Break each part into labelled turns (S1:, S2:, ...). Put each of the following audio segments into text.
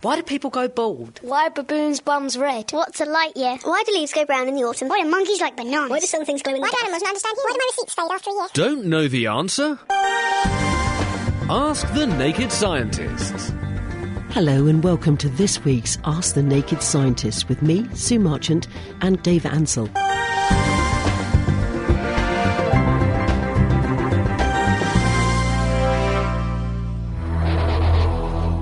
S1: Why do people go bald?
S2: Why are baboons' bums red?
S3: What's a light year? Why do leaves go brown in the autumn? Why do monkeys like bananas?
S4: Why do some things glow in the
S3: Why do
S4: dark?
S3: animals not understand you? Why do my receipts fade after a year?
S5: Don't know the answer? Ask the Naked Scientists.
S1: Hello and welcome to this week's Ask the Naked Scientist with me, Sue Marchant, and Dave Ansell.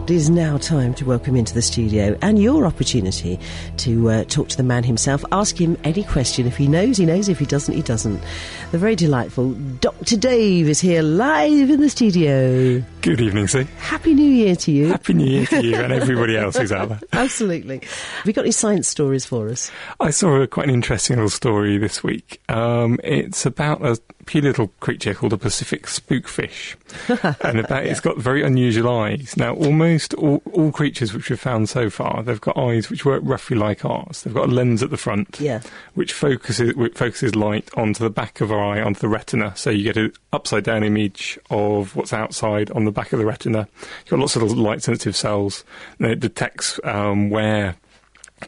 S1: It is now time to welcome into the studio and your opportunity to uh, talk to the man himself. Ask him any question. If he knows, he knows. If he doesn't, he doesn't. The very delightful Dr. Dave is here live in the studio.
S6: Good evening, Sue.
S1: Happy New Year to you.
S6: Happy New Year to you and everybody else who's out there.
S1: Absolutely. Have you got any science stories for us?
S6: I saw a, quite an interesting little story this week. Um, it's about a cute little creature called a Pacific spookfish, and about it's got very unusual eyes. Now, almost all, all creatures which we've found so far, they've got eyes which work roughly like ours. They've got a lens at the front,
S1: Yeah.
S6: which focuses which focuses light onto the back of our eye, onto the retina. So you get an upside down image of what's outside on the back of the retina. You've got lots of little light sensitive cells, and it detects um, where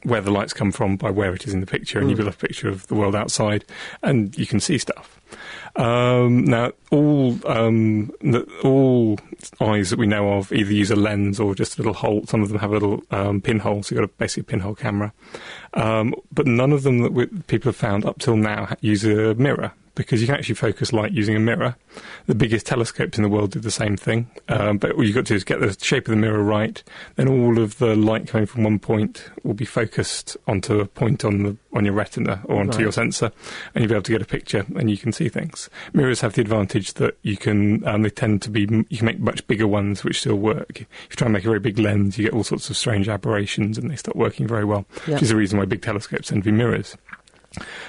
S6: where the lights come from by where it is in the picture, and you build a picture of the world outside, and you can see stuff. Um, now, all um, the, all eyes that we know of either use a lens or just a little hole. Some of them have a little um, pinhole, so you've got a basically a pinhole camera. Um, but none of them that we, people have found up till now use a mirror because you can actually focus light using a mirror. The biggest telescopes in the world do the same thing, um, but all you've got to do is get the shape of the mirror right. Then all of the light coming from one point will be focused onto a point on the on your retina or onto
S1: Right.
S6: your sensor, and you'll be able to get a picture and you can see things. Mirrors have the advantage that you can um, they tend to be you can make much bigger ones which still work. If you try and make a very big lens, you get all sorts of strange aberrations and they stop working very well,
S1: Yeah.
S6: which is the reason why big telescopes tend to be mirrors.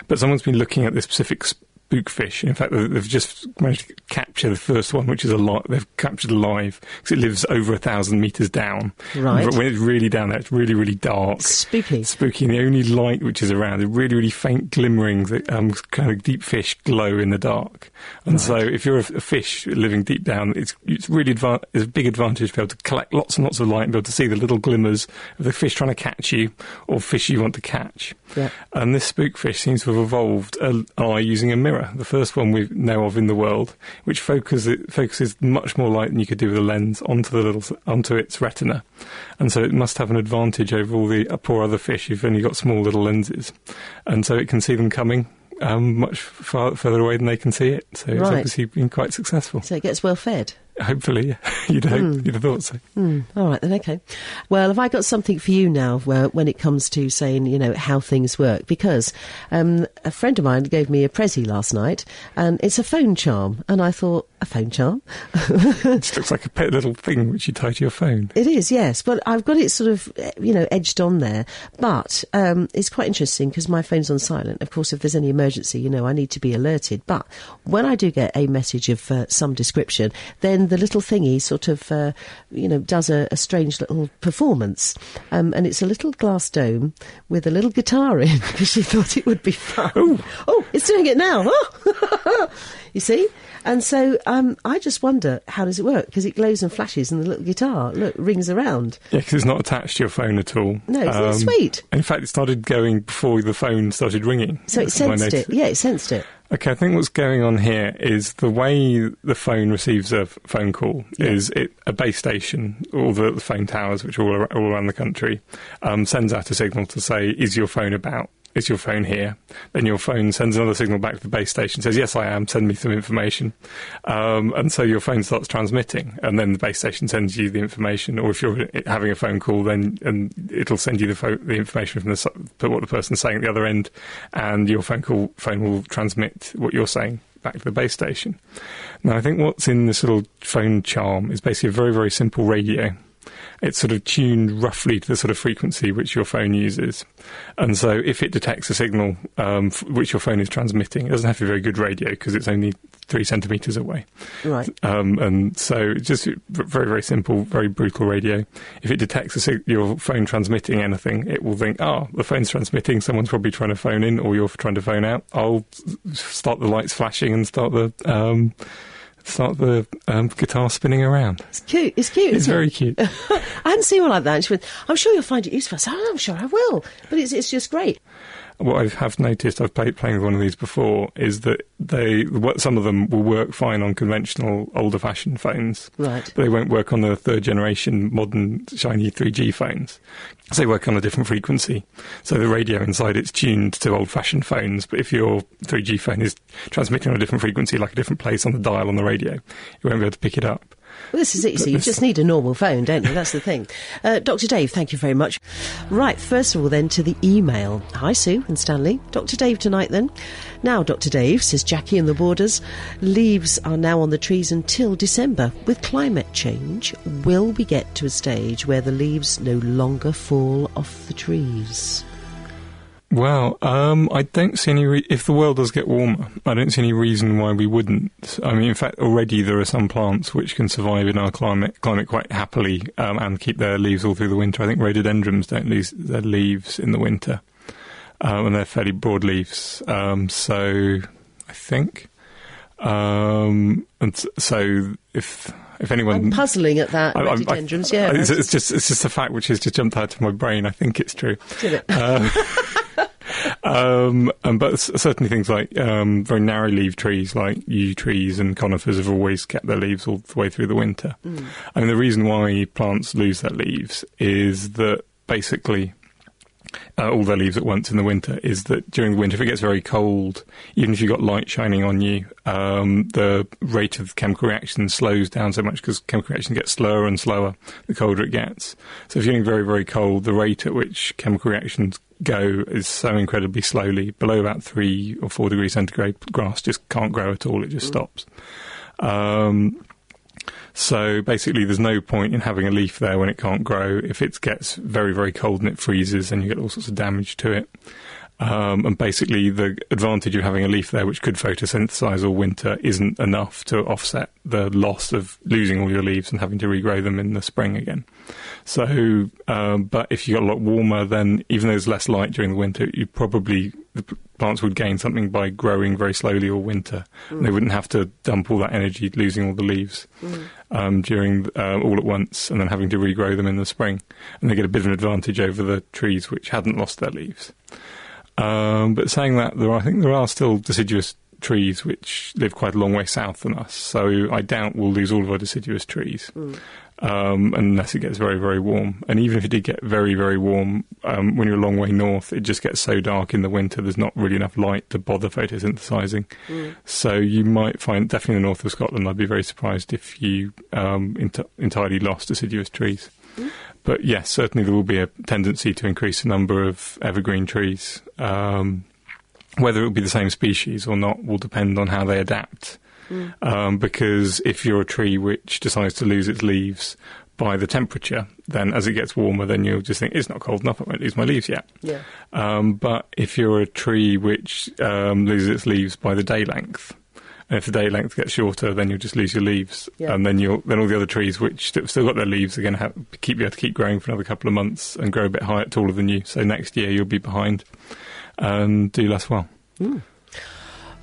S6: But someone's been looking at this specific spookfish. In fact, they- they've just managed to capture the first one, which is a lot. They've captured alive because it lives over a thousand meters down.
S1: Right.
S6: But when it's really down there, it's really, really dark.
S1: Spooky.
S6: Spooky, and the only light which is around is really, really faint glimmerings that um, kind of deep fish glow in the dark. And so, if you're a, a fish living deep down, it's it's really adva- it's a big advantage to be able to collect lots and lots of light and be able to see the little glimmers of the fish trying to catch you or fish you want to catch.
S1: Yeah.
S6: And this spookfish seems to have evolved an eye using a mirror, the first one we know of in the world, which focuses focuses much more light than you could do with a lens onto the little onto its retina, and so it must have an advantage over all the uh, poor other fish who've only got small little lenses, and so it can see them coming. Um, much far further away than they can see it, so it's obviously been quite successful.
S1: So it gets well fed.
S6: Hopefully, you'd hope, you'd have thought so.
S1: Hmm. All right then, okay. Well, have I got something for you now where, when it comes to saying, you know, how things work? Because um, a friend of mine gave me a Prezi last night, and it's a phone charm, and I thought, a phone charm?
S6: It looks like a pet little thing which you tie to your phone.
S1: It is, yes. But I've got it sort of, eh, you know, edged on there. But um, it's quite interesting because my phone's on silent. Of course, if there's any emergency, you know, I need to be alerted. But when I do get a message of uh, some description, then the little thingy sort of, uh, you know, does a, a strange little performance. Um, and it's a little glass dome with a little guitar in because she thought it would be fun. Oh, it's doing it now. Oh. you see? And so um, I just wonder how does it work because it glows and flashes and the little guitar look rings around.
S6: Yeah, because it's not attached to your phone at all. Um,
S1: No, isn't it sweet?
S6: In fact, it started going before the phone started ringing.
S1: So it
S6: That's what I
S1: sensed it. Yeah, it sensed it.
S6: Okay, I think what's going on here is the way the phone receives a phone call is it a base station, all the, the phone towers, which are all, all around the country, um, sends out a signal to say, "Is your phone about?" Is your phone here? Then your phone sends another signal back to the base station, says, Yes, I am, send me some information. Um, and so your phone starts transmitting, and then the base station sends you the information. Or if you're having a phone call, then and it'll send you the, pho- the information from the, what the person's saying at the other end, and your phone call phone will transmit what you're saying back to the base station. Now, I think what's in this little phone charm is basically a very, very simple radio. It's sort of tuned roughly to the sort of frequency which your phone uses. And so if it detects a signal um, f- which your phone is transmitting, it doesn't have to be very good radio because it's only three centimetres away.
S1: Right.
S6: Um, and so it's just very, very simple, very brutal radio. If it detects a sig- your phone transmitting anything, it will think, oh, the phone's transmitting, someone's probably trying to phone in or you're trying to phone out. I'll start the lights flashing and start the, um, start the um, guitar spinning around.
S1: It's cute. It's cute.
S6: It's
S1: isn't it?
S6: very cute.
S1: I hadn't seen one like that. And she went, I'm sure you'll find it useful. I said, "Oh, I'm sure I will. But it's, it's just great.
S6: What I have noticed, I've played playing with one of these before, is that they what some of them will work fine on conventional older fashioned phones,
S1: Right.
S6: But they won't work on the third generation modern shiny 3G phones. So they work on a different frequency. So the radio inside it's tuned to old fashioned phones, but if your 3G phone is transmitting on a different frequency, like a different place on the dial on the radio, you won't be able to pick it up.
S1: Well, this is it. You see, you just need a normal phone, don't you? That's the thing. Uh, Dr. Dave, thank you very much. Right, first of all, then to the email. Hi, Sue and Stanley. Dr. Dave tonight, then. Now, Dr. Dave, says Jackie and the borders, leaves are now on the trees until December. With climate change, will we get to a stage where the leaves no longer fall off the trees?
S6: Well, um, I don't see any. Re- if the world does get warmer, I don't see any reason why we wouldn't. I mean, in fact, already there are some plants which can survive in our climate climate quite happily um, and keep their leaves all through the winter. I think rhododendrons don't lose their leaves in the winter, um, and they're fairly broad leaves. Um, so, I think, um, and so if if anyone
S1: I'm puzzling at that.
S6: I- I- I-
S1: yeah.
S6: It's, it's just it's just a fact which has just jumped out of my brain. I think it's true.
S1: Did it?
S6: Um, um, but certainly things like um, very narrow leaf trees like yew trees and conifers have always kept their leaves all the way through the winter. I mean, the reason why plants lose their leaves is that basically uh, all their leaves at once in the winter is that during the winter, if it gets very cold, even if you've got light shining on you, um, the rate of chemical reaction slows down so much because chemical reaction gets slower and slower the colder it gets. So if you're getting very, very cold, the rate at which chemical reactions go is so incredibly slowly. Below about three or four degrees centigrade, grass just can't grow at all. It just stops. Um, so basically, there's no point in having a leaf there when it can't grow. If it gets very, very cold and it freezes, then you get all sorts of damage to it. Um, and basically, the advantage of having a leaf there, which could photosynthesize all winter, isn't enough to offset the loss of losing all your leaves and having to regrow them in the spring again. So, um, but if you got a lot warmer, then even though there's less light during the winter, you probably the plants would gain something by growing very slowly all winter. And they wouldn't have to dump all that energy losing all the leaves um, during uh, all at once, and then having to regrow them in the spring. And they get a bit of an advantage over the trees which hadn't lost their leaves. Um, but saying that, there are, I think there are still deciduous trees which live quite a long way south than us. So I doubt we'll lose all of our deciduous trees um, unless it gets very, very warm. And even if it did get very, very warm, um, when you're a long way north, it just gets so dark in the winter, there's not really enough light to bother photosynthesizing. So you might find, definitely in the north of Scotland, I'd be very surprised if you um, ent- entirely lost deciduous trees. But yes, certainly there will be a tendency to increase the number of evergreen trees. Um, whether it will be the same species or not will depend on how they adapt. Um, because if you're a tree which decides to lose its leaves by the temperature, then as it gets warmer, then you'll just think it's not cold enough. I won't lose my leaves yet.
S1: Yeah.
S6: Um, but if you're a tree which um, loses its leaves by the day length, and if the day length gets shorter, then you'll just lose your leaves,
S1: Yeah.
S6: and then you'll then all the other trees which st- still got their leaves are going to have keep you able to keep growing for another couple of months and grow a bit higher, taller than you. So next year you'll be behind and do less well.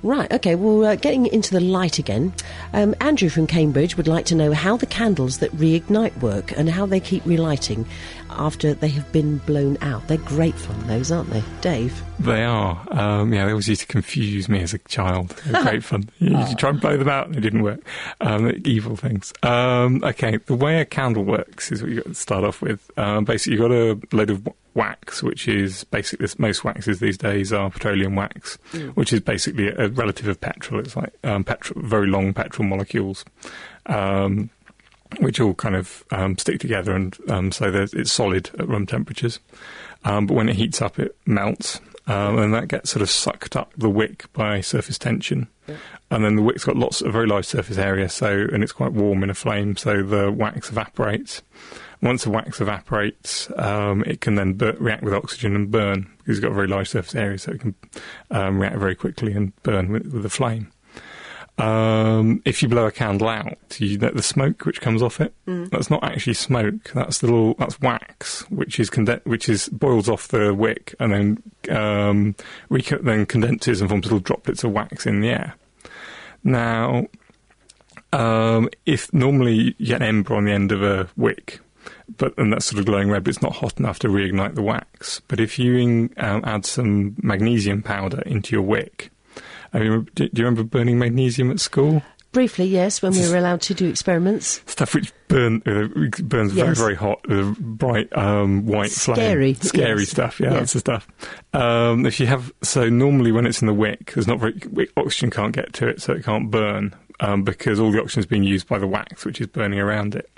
S1: Right, okay, well, uh, getting into the light again, um, Andrew from Cambridge would like to know how the candles that reignite work and how they keep relighting after they have been blown out. They're great fun, those, aren't they? Dave?
S6: They are. Um, yeah, they always used to confuse me as a child. They were great fun. You, you try and blow them out and it didn't work. Um, evil things. Um, okay, the way a candle works is what you've got to start off with. Um, basically, you've got a load of wax, which is basically, most waxes these days are petroleum wax, which is basically a relative of petrol. It's like um, petrol, very long petrol molecules. Um, which all kind of um, stick together, and um, so it's solid at room temperatures. Um, but when it heats up, it melts, um, and that gets sort of sucked up the wick by surface tension. And then the wick's got lots of very large surface area, so and it's quite warm in a flame, so the wax evaporates. Once the wax evaporates, um, it can then bur- react with oxygen and burn because it's got a very large surface area, so it can um, react very quickly and burn with, with the flame. Um, if you blow a candle out, you get the smoke which comes off it. That's not actually smoke. That's little. That's wax, which is conden- which is boils off the wick and then um, reco- then condenses and forms little droplets of wax in the air. Now, um, if normally you get an ember on the end of a wick, but and that's sort of glowing red, but it's not hot enough to reignite the wax. But if you um, add some magnesium powder into your wick, I mean, do, do you remember burning magnesium at school?
S1: Briefly, yes, when we were allowed to do experiments.
S6: Stuff which burn, uh, burns very,
S1: Yes.
S6: very hot, with a bright um, white
S1: Scary,
S6: flame. Scary
S1: yes.
S6: stuff, yeah, that's the stuff. Um, if you have, so normally when it's in the wick, there's not very, oxygen can't get to it, so it can't burn, um, because all the oxygen is being used by the wax, which is burning around it.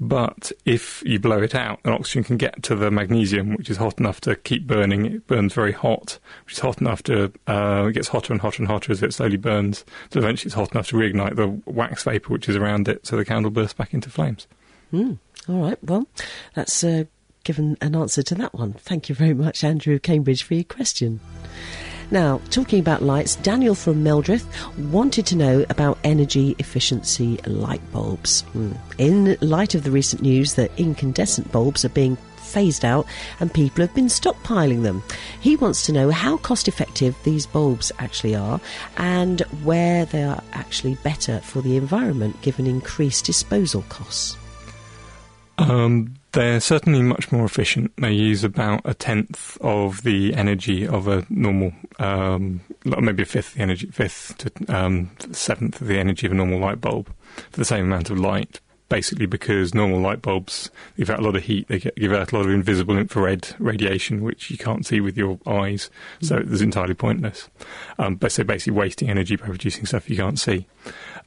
S6: But if you blow it out, then oxygen can get to the magnesium, which is hot enough to keep burning. It burns very hot, which is hot enough to, uh, it gets hotter and hotter and hotter as it slowly burns. So eventually it's hot enough to reignite the wax vapour which is around it, so the candle bursts back into flames.
S1: Hmm. All right, well, that's uh, given an answer to that one. Thank you very much, Andrew Cambridge, for your question. Now, talking about lights, Daniel from Meldreth wanted to know about energy efficiency light bulbs. Hmm. In light of the recent news that incandescent bulbs are being phased out and people have been stockpiling them. He wants to know how cost effective these bulbs actually are and where they are actually better for the environment given increased disposal costs.
S6: Um, they're certainly much more efficient. They use about a tenth of the energy of a normal, um, maybe a fifth the energy, fifth to um, seventh of the energy of a normal light bulb for the same amount of light. Basically, because normal light bulbs give out a lot of heat, they give out a lot of invisible infrared radiation, which you can't see with your eyes, so it's entirely pointless. Um, but so basically, wasting energy by producing stuff you can't see.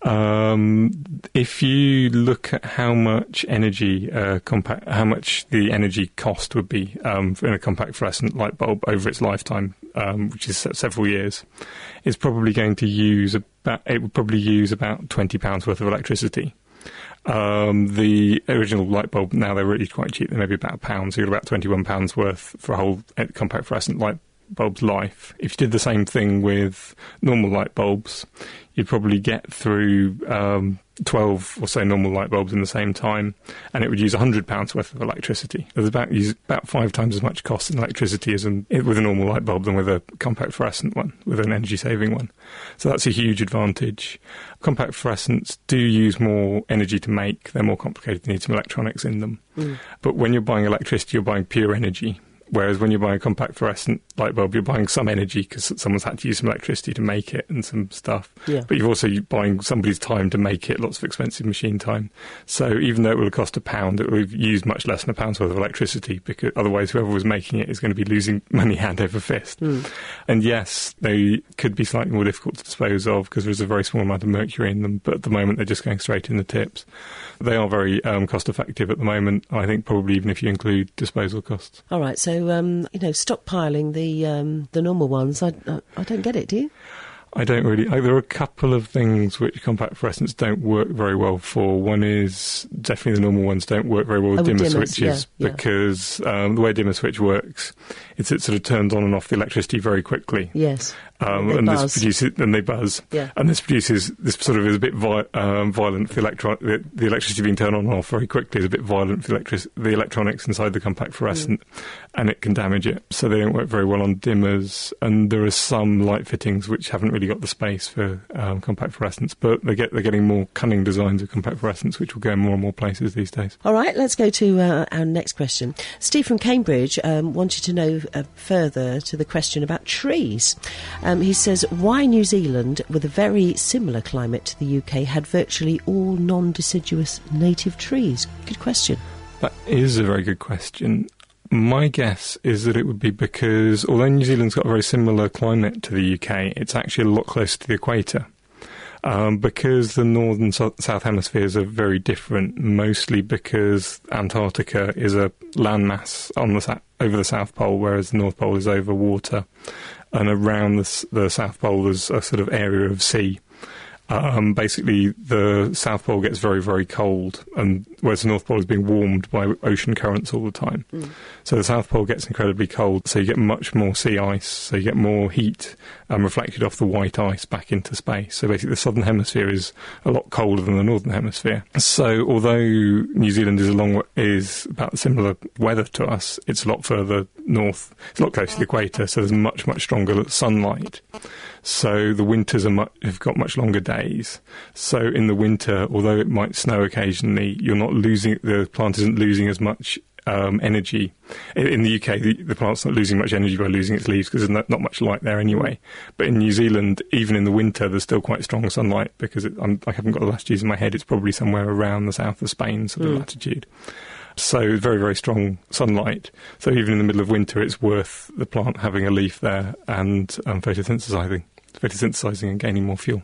S6: Um, if you look at how much energy uh, compact, how much the energy cost would be um, in a compact fluorescent light bulb over its lifetime, um, which is several years, it's probably going to use about. It would probably use about twenty pounds worth of electricity. Um, the original light bulb now they're really quite cheap. They're maybe about a pound, so you get about twenty-one pounds worth for a whole uh, compact fluorescent light bulb's life. If you did the same thing with normal light bulbs, you'd probably get through um, 12 or so normal light bulbs in the same time, and it would use £100 worth of electricity. There's about, about five times as much cost in electricity as in, with a normal light bulb than with a compact fluorescent one, with an energy saving one. So that's a huge advantage. Compact fluorescents do use more energy to make, they're more complicated, they need some electronics in them. Hmm. But when you're buying electricity, you're buying pure energy. Whereas when you're buying a compact fluorescent light bulb, you're buying some energy because someone's had to use some electricity to make it and some stuff.
S1: Yeah.
S6: But you're also buying somebody's time to make it, lots of expensive machine time. So even though it will cost a pound, it will used much less than a pound's worth of electricity because otherwise whoever was making it is going to be losing money hand over fist. And yes, they could be slightly more difficult to dispose of because there's a very small amount of mercury in them, but at the moment they're just going straight in the tips. They are very um, cost effective at the moment, I think probably even if you include disposal costs.
S1: All right, so um, you know, stockpiling the um, the normal ones, I, I I don't get it. Do you?
S6: I don't really. I, there are a couple of things which compact fluorescents don't work very well for. One is definitely the normal ones don't work very well with
S1: Oh, with
S6: dimmer switches
S1: yeah, yeah.
S6: because um, the way dimmer switch works, it's it sort of turns on and off the electricity very quickly.
S1: Yes.
S6: Um, and
S1: buzz.
S6: this produces, and they buzz.
S1: Yeah.
S6: And this produces this sort of is a bit vi- um, violent for the electron. The, the electricity being turned on and off very quickly is a bit violent for the, electric- the electronics inside the compact fluorescent, and it can damage it. So they don't work very well on dimmers. And there are some light fittings which haven't really got the space for um, compact fluorescents, but they get they're getting more cunning designs of compact fluorescents, which will go in more and more places these days.
S1: All right, let's go to uh, our next question. Steve from Cambridge um, wanted to know uh, further to the question about trees. Um, he says, why New Zealand, with a very similar climate to the UK, had virtually all non deciduous native trees? Good question.
S6: That is a very good question. My guess is that it would be because although New Zealand's got a very similar climate to the UK, it's actually a lot closer to the equator. Um, because the north and so- south hemispheres are very different, mostly because Antarctica is a landmass on the sa- over the South Pole, whereas the North Pole is over water, and around the, the South Pole there's a sort of area of sea. Um, basically, the South Pole gets very, very cold, and whereas the North Pole is being warmed by ocean currents all the time. So the South Pole gets incredibly cold, so you get much more sea ice, so you get more heat um, reflected off the white ice back into space. So basically, the southern hemisphere is a lot colder than the northern hemisphere. So although New Zealand is a long is about similar weather to us, it's a lot further north. It's a lot closer to the equator, so there's much, much stronger sunlight. So the winters have got much longer days. So in the winter, although it might snow occasionally, you're not losing the plant isn't losing as much um, energy. In, in the UK, the, the plant's not losing much energy by losing its leaves because there's not, not much light there anyway. But in New Zealand, even in the winter, there's still quite strong sunlight because it, I'm, I haven't got the latitudes in my head. It's probably somewhere around the south of Spain sort of latitude. So very, very strong sunlight. So even in the middle of winter, it's worth the plant having a leaf there and um, photosynthesizing, photosynthesizing and gaining more fuel.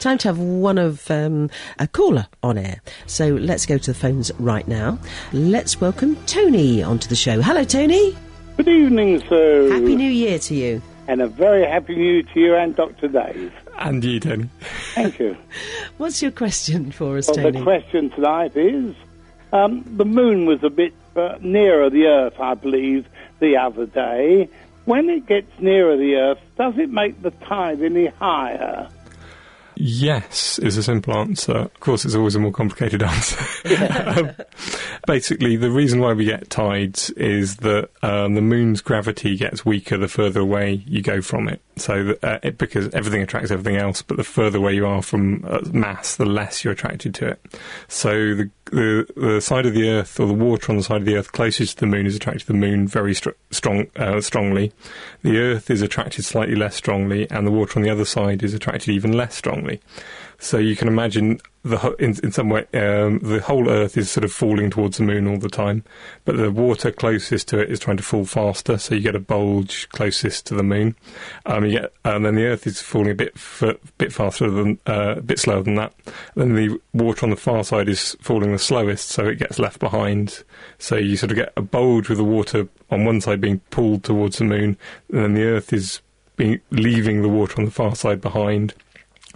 S1: Time to have one of um, a caller on air. So let's go to the phones right now. Let's welcome Tony onto the show. Hello, Tony.
S4: Good evening, sir.
S1: Happy New Year to you.
S4: And a very happy new year to you and Dr. Dave.
S6: And you, Tony.
S4: Thank you.
S1: What's your question for us,
S4: well,
S1: Tony?
S4: the question tonight is um, the moon was a bit uh, nearer the Earth, I believe, the other day. When it gets nearer the Earth, does it make the tide any higher?
S6: Yes, is a simple answer. Of course, it's always a more complicated answer. um, basically, the reason why we get tides is that um, the moon's gravity gets weaker the further away you go from it. So, that, uh, it, because everything attracts everything else, but the further away you are from uh, mass, the less you're attracted to it. So, the, the the side of the Earth, or the water on the side of the Earth closest to the moon, is attracted to the moon very str- strong, uh, strongly. The Earth is attracted slightly less strongly, and the water on the other side is attracted even less strongly. So you can imagine the in, in some way um, the whole Earth is sort of falling towards the moon all the time, but the water closest to it is trying to fall faster. So you get a bulge closest to the moon. Um, get, and then the Earth is falling a bit f- bit faster than uh, a bit slower than that. Then the water on the far side is falling the slowest, so it gets left behind. So you sort of get a bulge with the water on one side being pulled towards the moon, and then the Earth is being leaving the water on the far side behind.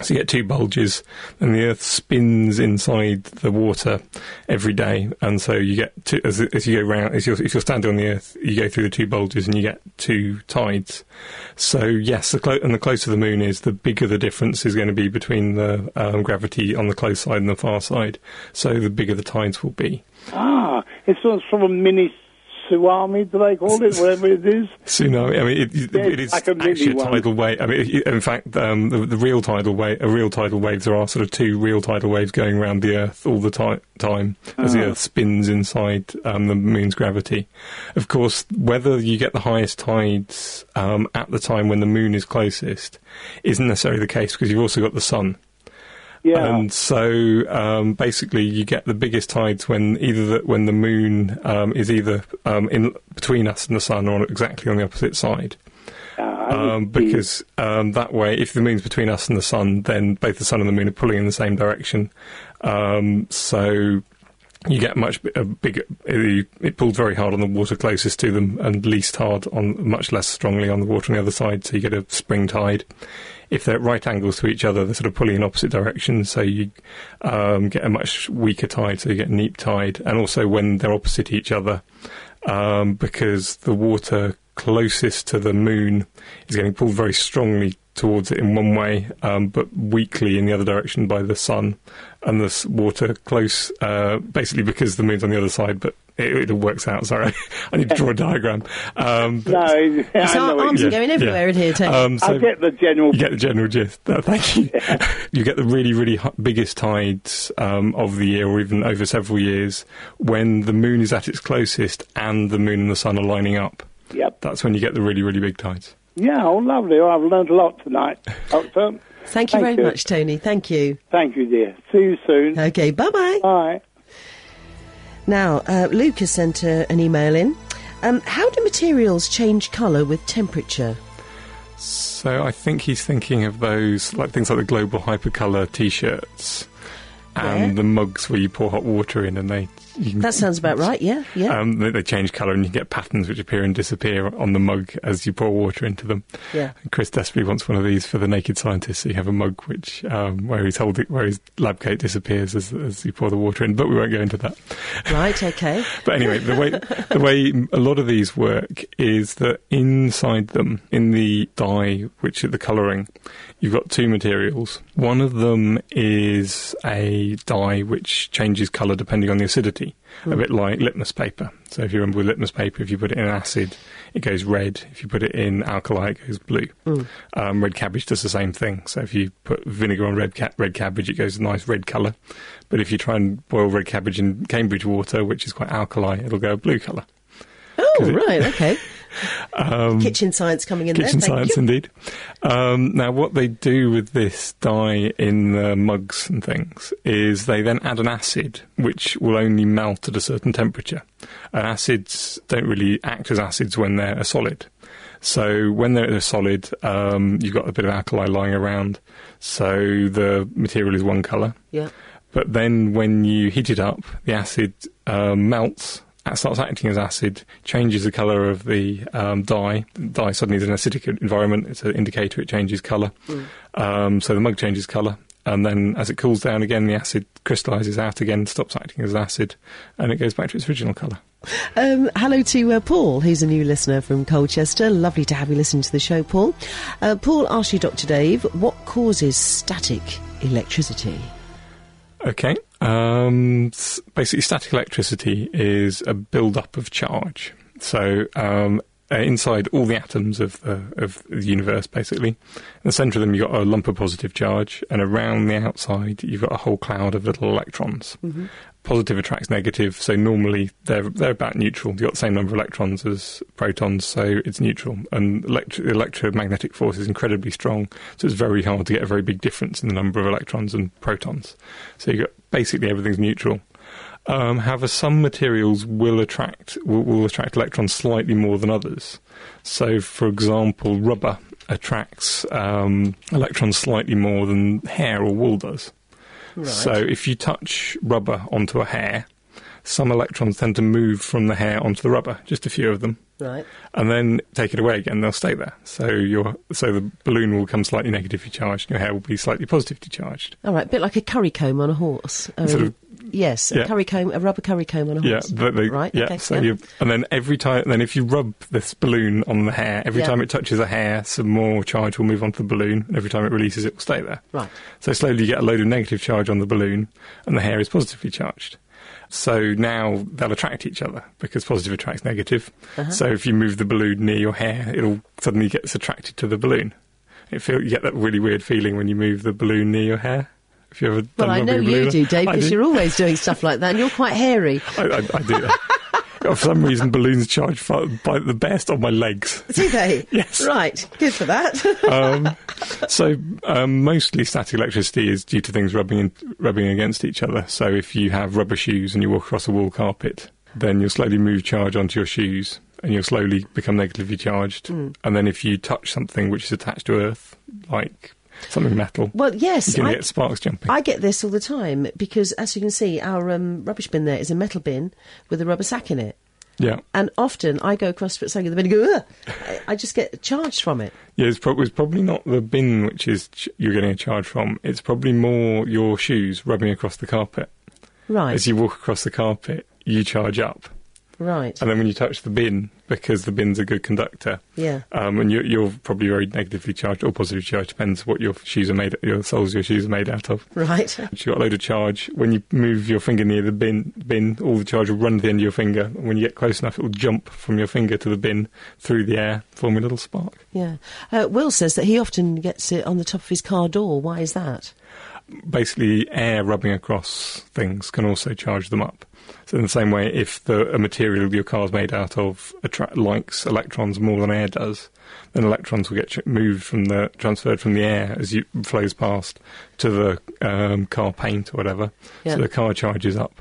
S6: So you get two bulges, and the Earth spins inside the water every day, and so you get two, as, as you go round. As you're, if you're standing on the Earth, you go through the two bulges, and you get two tides. So yes, the clo- and the closer the Moon is, the bigger the difference is going to be between the um, gravity on the close side and the far side. So the bigger the tides will be.
S4: Ah, it's sort of a mini tsunami, do they call it, whatever it is?
S6: Tsunami. I mean, it, it,
S4: Yeah, it's like
S6: actually a
S4: one.
S6: tidal wave. I mean, in fact, um, the, the real tidal wave, a real tidal wave. There are sort of two real tidal waves going around the Earth all the ti- time as the
S4: Ah.
S6: Earth spins inside um, the Moon's gravity. Of course, whether you get the highest tides um, at the time when the Moon is closest isn't necessarily the case because you've also got the Sun.
S4: Yeah.
S6: And so um, basically, you get the biggest tides when either the, when the moon um, is either um, in between us and the sun, or exactly on the opposite side.
S4: Ah,
S6: Um, because um, that way, if the moon's between us and the sun, then both the sun and the moon are pulling in the same direction. Um, so you get much a bigger. It, it pulls very hard on the water closest to them, and least hard on much less strongly on the water on the other side. So you get a spring tide. If they're at right angles to each other, they're sort of pulling in opposite directions. So you um, get a much weaker tide. So you get a neap tide, and also when they're opposite each other, um, because the water closest to the moon is getting pulled very strongly towards it in one way, um, but weakly in the other direction by the sun, and the water close, uh, basically because the moon's on the other side, but It, it works out. Sorry, I need to draw a diagram. Um, but-
S4: No, I
S1: His
S4: know
S1: ar-
S4: what
S1: arms are going everywhere in here, Tony.
S6: Um,
S4: I
S6: so
S4: get the general.
S6: you get the general gist. No, thank you. you get the really, really biggest tides um, of the year, or even over several years, when the moon is at its closest and the moon and the sun are lining up.
S4: Yep.
S6: That's when you get the really, really big tides.
S4: Yeah, oh, lovely. Oh, I've learned a lot tonight. Doctor,
S1: Thank you
S4: thank
S1: very
S4: you.
S1: much, Tony. Thank you.
S4: thank you, dear. See you soon.
S1: Okay, bye bye.
S4: Bye.
S1: Now, uh, Luke has sent uh, an email in. Um, how do materials change colour with temperature?
S6: So I think he's thinking of those, like things like the global hypercolour T-shirts and
S1: Yeah.
S6: the mugs where you pour hot water in, and they you can,
S1: That sounds about right, yeah? Yeah.
S6: Um, they, they change colour and you get patterns which appear and disappear on the mug as you pour water into them.
S1: Yeah.
S6: And Chris desperately wants one of these for the naked scientist. So you have a mug which um, where he's holding where his lab coat disappears as, as you pour the water in. But we won't go into that.
S1: right, okay.
S6: But anyway, the way the way a lot of these work is that inside them, in the dye, which is the colouring, you've got two materials. One of them is a dye which changes colour depending on the acidity, a bit like litmus paper. So if you remember with litmus paper, if you put it in acid, it goes red. If you put it in alkali, it goes blue. Um, red cabbage does the same thing. So if you put vinegar on red ca- red cabbage, it goes a nice red colour. But if you try and boil red cabbage in Cambridge water, which is quite alkali, it'll go a blue colour.
S1: Oh, right, okay. Kitchen science coming in
S6: Um, Kitchen
S1: there.
S6: Science,
S1: you.
S6: indeed. Um, now, what they do with this dye in the mugs and things is they then add an acid which will only melt at a certain temperature. And acids don't really act as acids when they're a solid. So when they're a solid, um, you've got a bit of alkali lying around. So the material is one colour.
S1: Yeah.
S6: But then when you heat it up, the acid um, melts, it starts acting as acid, changes the colour of the um, dye. The dye suddenly is in an acidic environment. It's an indicator it changes colour. Um, so the mug changes colour. And then as it cools down again, the acid crystallises out again, stops acting as acid, and it goes back to its original colour.
S1: Um, hello to uh, Paul, who's a new listener from Colchester. Lovely to have you listen to the show, Paul. Uh, Paul asks you, Dr. Dave, what causes static electricity?
S6: Okay. Um, basically, static electricity is a build-up of charge. So um, uh, inside all the atoms of the of the universe, basically, in the centre of them you've got a lump of positive charge, and around the outside you've got a whole cloud of little electrons. Positive attracts negative, so normally they're they're about neutral. You've got the same number of electrons as protons, so it's neutral. And the electromagnetic force is incredibly strong, so it's very hard to get a very big difference in the number of electrons and protons. So you've got basically everything's neutral. Um, however, some materials will attract will, will attract electrons slightly more than others. So, for example, rubber attracts um, electrons slightly more than hair or wool does. So, if you touch rubber onto a hair, some electrons tend to move from the hair onto the rubber, just a few of them,
S1: Right.
S6: and then take it away again. They'll stay there. So, your so the balloon will come slightly negatively charged, and your hair will be slightly positively charged.
S1: All right, a bit like a curry comb on a horse. I
S6: Sort of-
S1: yes, a curry comb, a rubber curry comb on a
S6: Yeah,
S1: horse.
S6: they,
S1: right.
S6: yeah.
S1: okay.
S6: so
S1: yeah.
S6: you, and then every time, then if you rub this balloon on the hair, every
S1: Yeah.
S6: time it touches a hair, some more charge will move onto the balloon, and every time it releases, it will stay there.
S1: Right.
S6: So slowly you get a load of negative charge on the balloon, and the hair is positively charged. So now they'll attract each other because positive attracts negative.
S1: Uh-huh.
S6: So if you move the balloon near your hair, it'll suddenly gets attracted to the balloon. It feel you get that really weird feeling when you move the balloon near your hair. If you ever
S1: Well, I know you
S6: balloon?
S1: do, Dave, because you're always doing stuff like that, and you're quite hairy.
S6: I, I, I do that. For some reason, balloons charge fi- by the best on my legs.
S1: Do they?
S6: Yes.
S1: Right. Good for that.
S6: Um, so um, mostly static electricity is due to things rubbing in, rubbing against each other. So if you have rubber shoes and you walk across a wool carpet, then you'll slowly move charge onto your shoes and you'll slowly become negatively charged. And then if you touch something which is attached to earth, like something metal,
S1: well, yes.
S6: going
S1: I,
S6: get sparks jumping.
S1: I get this all the time because, as you can see, our um, rubbish bin there is a metal bin with a rubber sack in it.
S6: yeah.
S1: And often I go across to something in the bin and go, Ugh! I- just get charged from it.
S6: Yeah, it's, prob- it's probably not the bin which is ch- you're getting a charge from. It's probably more your shoes rubbing across the carpet.
S1: Right.
S6: As you walk across the carpet, you charge up.
S1: Right.
S6: And then when you touch the bin, because the bin's a good conductor,
S1: Yeah.
S6: um, and you're, you're probably very negatively charged or positively charged, depends what your shoes are made, your soles your shoes are made out of.
S1: Right.
S6: You've got a load of charge. When you move your finger near the bin, bin, all the charge will run to the end of your finger. And when you get close enough, it will jump from your finger to the bin through the air, forming a little spark.
S1: Yeah. Uh, Will says that he often gets it on the top of his car door. Why is that?
S6: Basically, air rubbing across things can also charge them up. So in the same way, if the a material your car is made out of attra- likes electrons more than air does, then electrons will get ch- moved from the transferred from the air as it flows past to the um, car paint or whatever.
S1: Yeah.
S6: So the car charges up.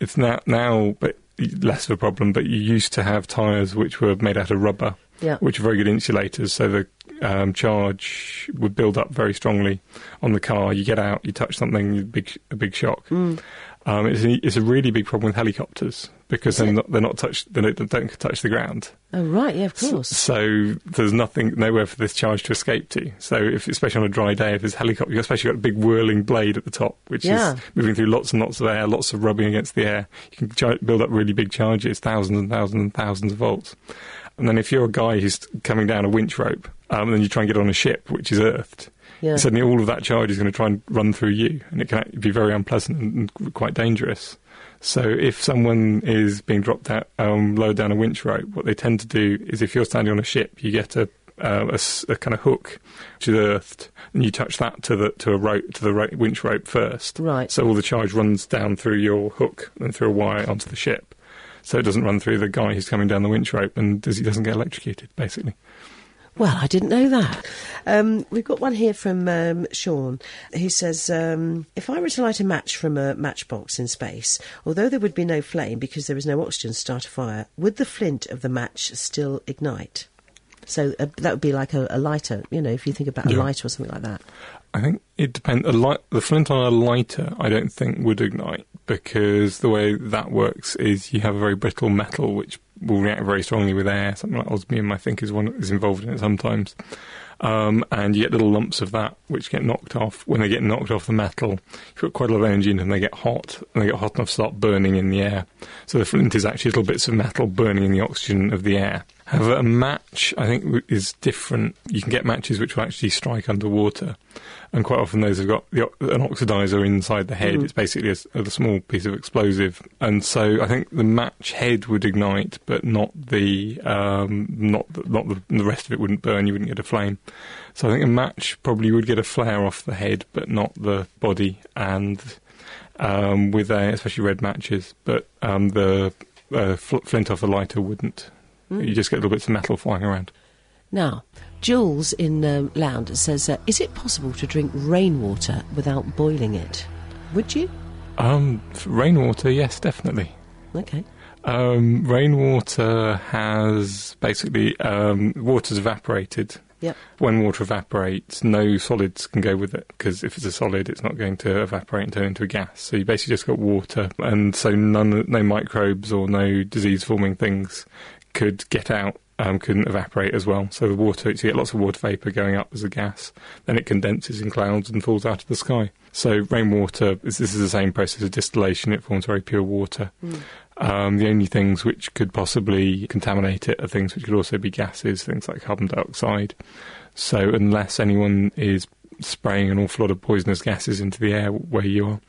S6: It's now now but less of a problem. But you used to have tyres which were made out of rubber,
S1: Yeah.
S6: which are very good insulators. So the um, charge would build up very strongly on the car. You get out, you touch something, big a big shock.
S1: Mm.
S6: Um, it's, a, it's a really big problem with helicopters because they're not they're not touched they don't, they don't touch the ground.
S1: Oh, right. Yeah, of course.
S6: So there's nothing nowhere for this charge to escape to. So if especially on a dry day, if there's helicopter, you've especially got a big whirling blade at the top, which
S1: Yeah.
S6: is moving through lots and lots of air, lots of rubbing against the air. You can build up really big charges, thousands and thousands and thousands of volts. And then if you're a guy who's coming down a winch rope, um, and then you try and get on a ship which is earthed,
S1: Yeah.
S6: suddenly all of that charge is going to try and run through you, and it can be very unpleasant and quite dangerous. So if someone is being dropped out, um, lower down a winch rope, what they tend to do is if you're standing on a ship, you get a, uh, a a kind of hook which is earthed, and you touch that to the to a rope to the ro- winch rope first.
S1: Right.
S6: So all the charge runs down through your hook and through a wire onto the ship. So it doesn't run through the guy who's coming down the winch rope, and does, he doesn't get electrocuted, basically.
S1: Well, I didn't know that. Um, we've got one here from um, Sean. He says, um, if I were to light a match from a matchbox in space, although there would be no flame because there is no oxygen to start a fire, would the flint of the match still ignite? So uh, that would be like a, a lighter, you know, if you think about a
S6: Yeah.
S1: lighter or something like that.
S6: I think it depends. Light, the flint on a lighter, I don't think would ignite because the way that works is you have a very brittle metal which will react very strongly with air. Something like osmium, I think, is one is involved in it sometimes. Um, and you get little lumps of that which get knocked off. When they get knocked off the metal, you put quite a lot of energy into them. And they get hot, and they get hot enough to start burning in the air. So the flint is actually little bits of metal burning in the oxygen of the air. However, a match, I think, is different. You can get matches which will actually strike underwater, and quite often those have got the, an oxidizer inside the head. It's basically a small piece of explosive, and so I think the match head would ignite, but not the um, not the, not the, the rest of it wouldn't burn. You wouldn't get a flame. So I think a match probably would get a flare off the head, but not the body, and um, with a, especially red matches, but um, the uh, fl- flint off a lighter wouldn't. You just get little bits of metal flying around.
S1: Now, Jules in um, Lound says, uh, is it possible to drink rainwater without boiling it? Would you?
S6: Um, rainwater, yes, definitely.
S1: Okay.
S6: Um, rainwater has basically um, water's evaporated.
S1: Yep.
S6: When water evaporates, no solids can go with it because if it's a solid, it's not going to evaporate and turn into a gas. So you basically just got water, and so none, no microbes or no disease-forming things could get out. Um, couldn't evaporate as well. So the water, so you get lots of water vapor going up as a gas. Then it condenses in clouds and falls out of the sky. So rainwater is this is the same process of distillation. It forms very pure water. Um, the only things which could possibly contaminate it are things which could also be gases, things like carbon dioxide. So unless anyone is spraying an awful lot of poisonous gases into the air where you are,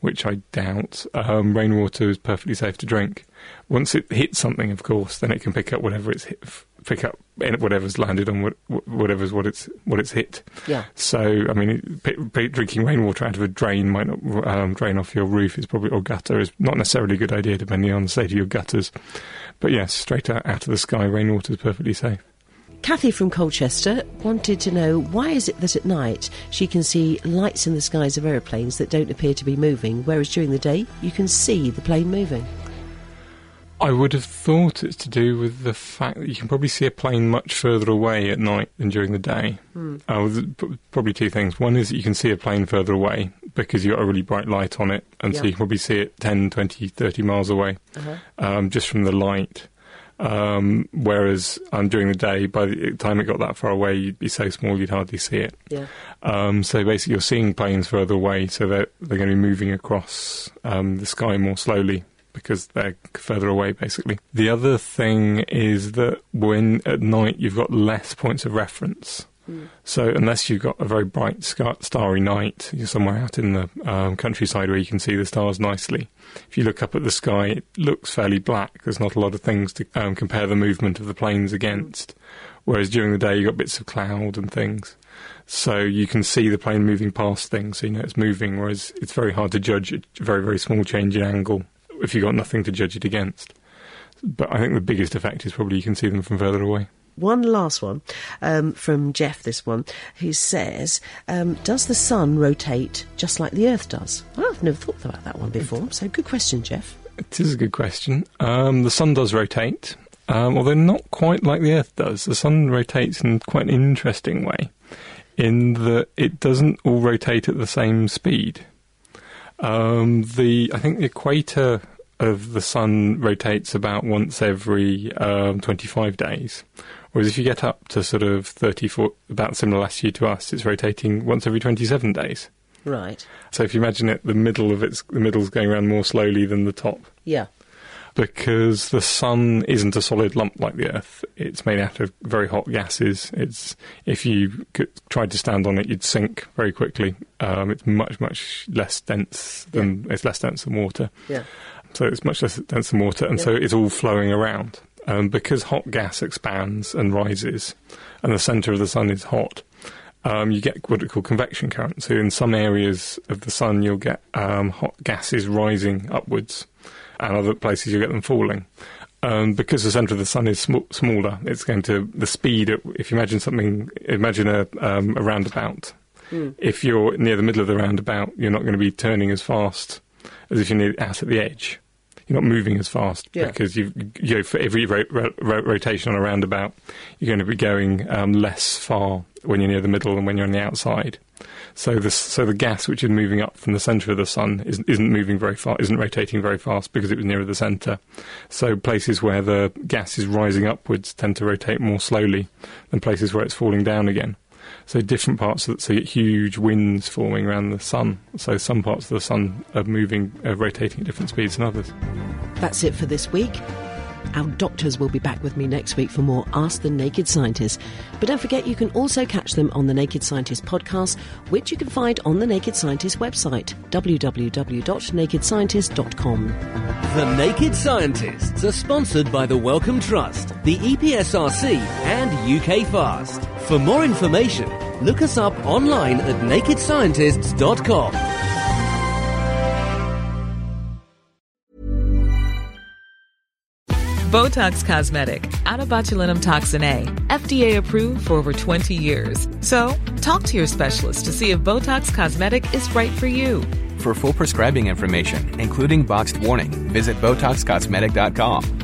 S6: which I doubt, um, rainwater is perfectly safe to drink. Once it hits something, of course, then it can pick up whatever it's hit, pick up whatever's landed on what, whatever's what it's what it's hit.
S1: Yeah.
S6: So, I mean, p- p- drinking rainwater out of a drain might not um, drain off your roof. Is probably or gutter is not necessarily a good idea, depending on the state of your gutters. But yes, straight out, out of the sky, rainwater is perfectly safe.
S1: Kathy from Colchester wanted to know why is it that at night she can see lights in the skies of aeroplanes that don't appear to be moving, whereas during the day you can see the plane moving.
S6: I would have thought it's to do with the fact that you can probably see a plane much further away at night than during the day. Uh, probably two things. One is that you can see a plane further away because you've got a really bright light on it, and so you can probably see it 10, 20, 30 miles away
S1: Uh-huh.
S6: um, just from the light. Um, whereas um, during the day, by the time it got that far away, you'd be so small you'd hardly see it.
S1: Yeah.
S6: Um, so basically, you're seeing planes further away, so they're, they're going to be moving across um, the sky more slowly because they're further away, basically. The other thing is that when at night you've got less points of reference. So unless you've got a very bright starry night, you're somewhere out in the um, countryside where you can see the stars nicely. If you look up at the sky, it looks fairly black. There's not a lot of things to um, compare the movement of the planes against. Whereas during the day, you've got bits of cloud and things. So you can see the plane moving past things, so you know it's moving, whereas it's very hard to judge a very, very small change in angle if you've got nothing to judge it against. But I think the biggest effect is probably you can see them from further away.
S1: One last one um, from Jeff, this one, who says, um, Does the sun rotate just like the Earth does? Well, I've never thought about that one before, so good question, Jeff.
S6: It is a good question. Um, the sun does rotate, um, although not quite like the Earth does. The sun rotates in quite an interesting way, in that it doesn't all rotate at the same speed. Um, the I think the equator of the sun rotates about once every um, 25 days. Whereas if you get up to sort of 34, about similar latitude to us, it's rotating once every 27 days.
S1: Right.
S6: So if you imagine it, the middle of it's the middle's going around more slowly than the top
S1: Yeah.
S6: because the sun isn't a solid lump like the Earth. It's made out of very hot gases. It's if you could, tried to stand on it, you'd sink very quickly. Um, it's much much less dense than it's less dense than water.
S1: Yeah.
S6: So it's much less dense than water, and so it's all flowing around. Um, because hot gas expands and rises, and the centre of the sun is hot, um, you get what we call convection current. So in some areas of the sun, you'll get um, hot gases rising upwards, and other places you'll get them falling. Um, because the centre of the sun is sm- smaller, it's going to the speed. At, if you imagine something, imagine a, um, a roundabout. If you're near the middle of the roundabout, you're not going to be turning as fast as if you're near, out at the edge. You're not moving as fast
S1: Yeah.
S6: because you, you know, for every ro- ro- ro- rotation on a roundabout, you're going to be going um, less far when you're near the middle than when you're on the outside. So the so the gas which is moving up from the centre of the sun isn't, isn't moving very far, isn't rotating very fast because it was nearer the centre. So places where the gas is rising upwards tend to rotate more slowly than places where it's falling down again. So different parts of the, so you get huge winds forming around the sun. So some parts of the sun are moving, are rotating at different speeds than others.
S1: That's it for this week. Our doctors will be back with me next week for more Ask the Naked Scientist. But don't forget, you can also catch them on the Naked Scientist podcast, which you can find on the Naked Scientist website, www.nakedscientist.com.
S5: The Naked Scientists are sponsored by the Wellcome Trust, the EPSRC, and UK Fast. For more information, look us up online at nakedscientists.com.
S7: Botox Cosmetic, onabotulinumtoxinA, FDA approved for over 20 years. So, talk to your specialist to see if Botox Cosmetic is right for you.
S8: For full prescribing information, including boxed warning, visit BotoxCosmetic.com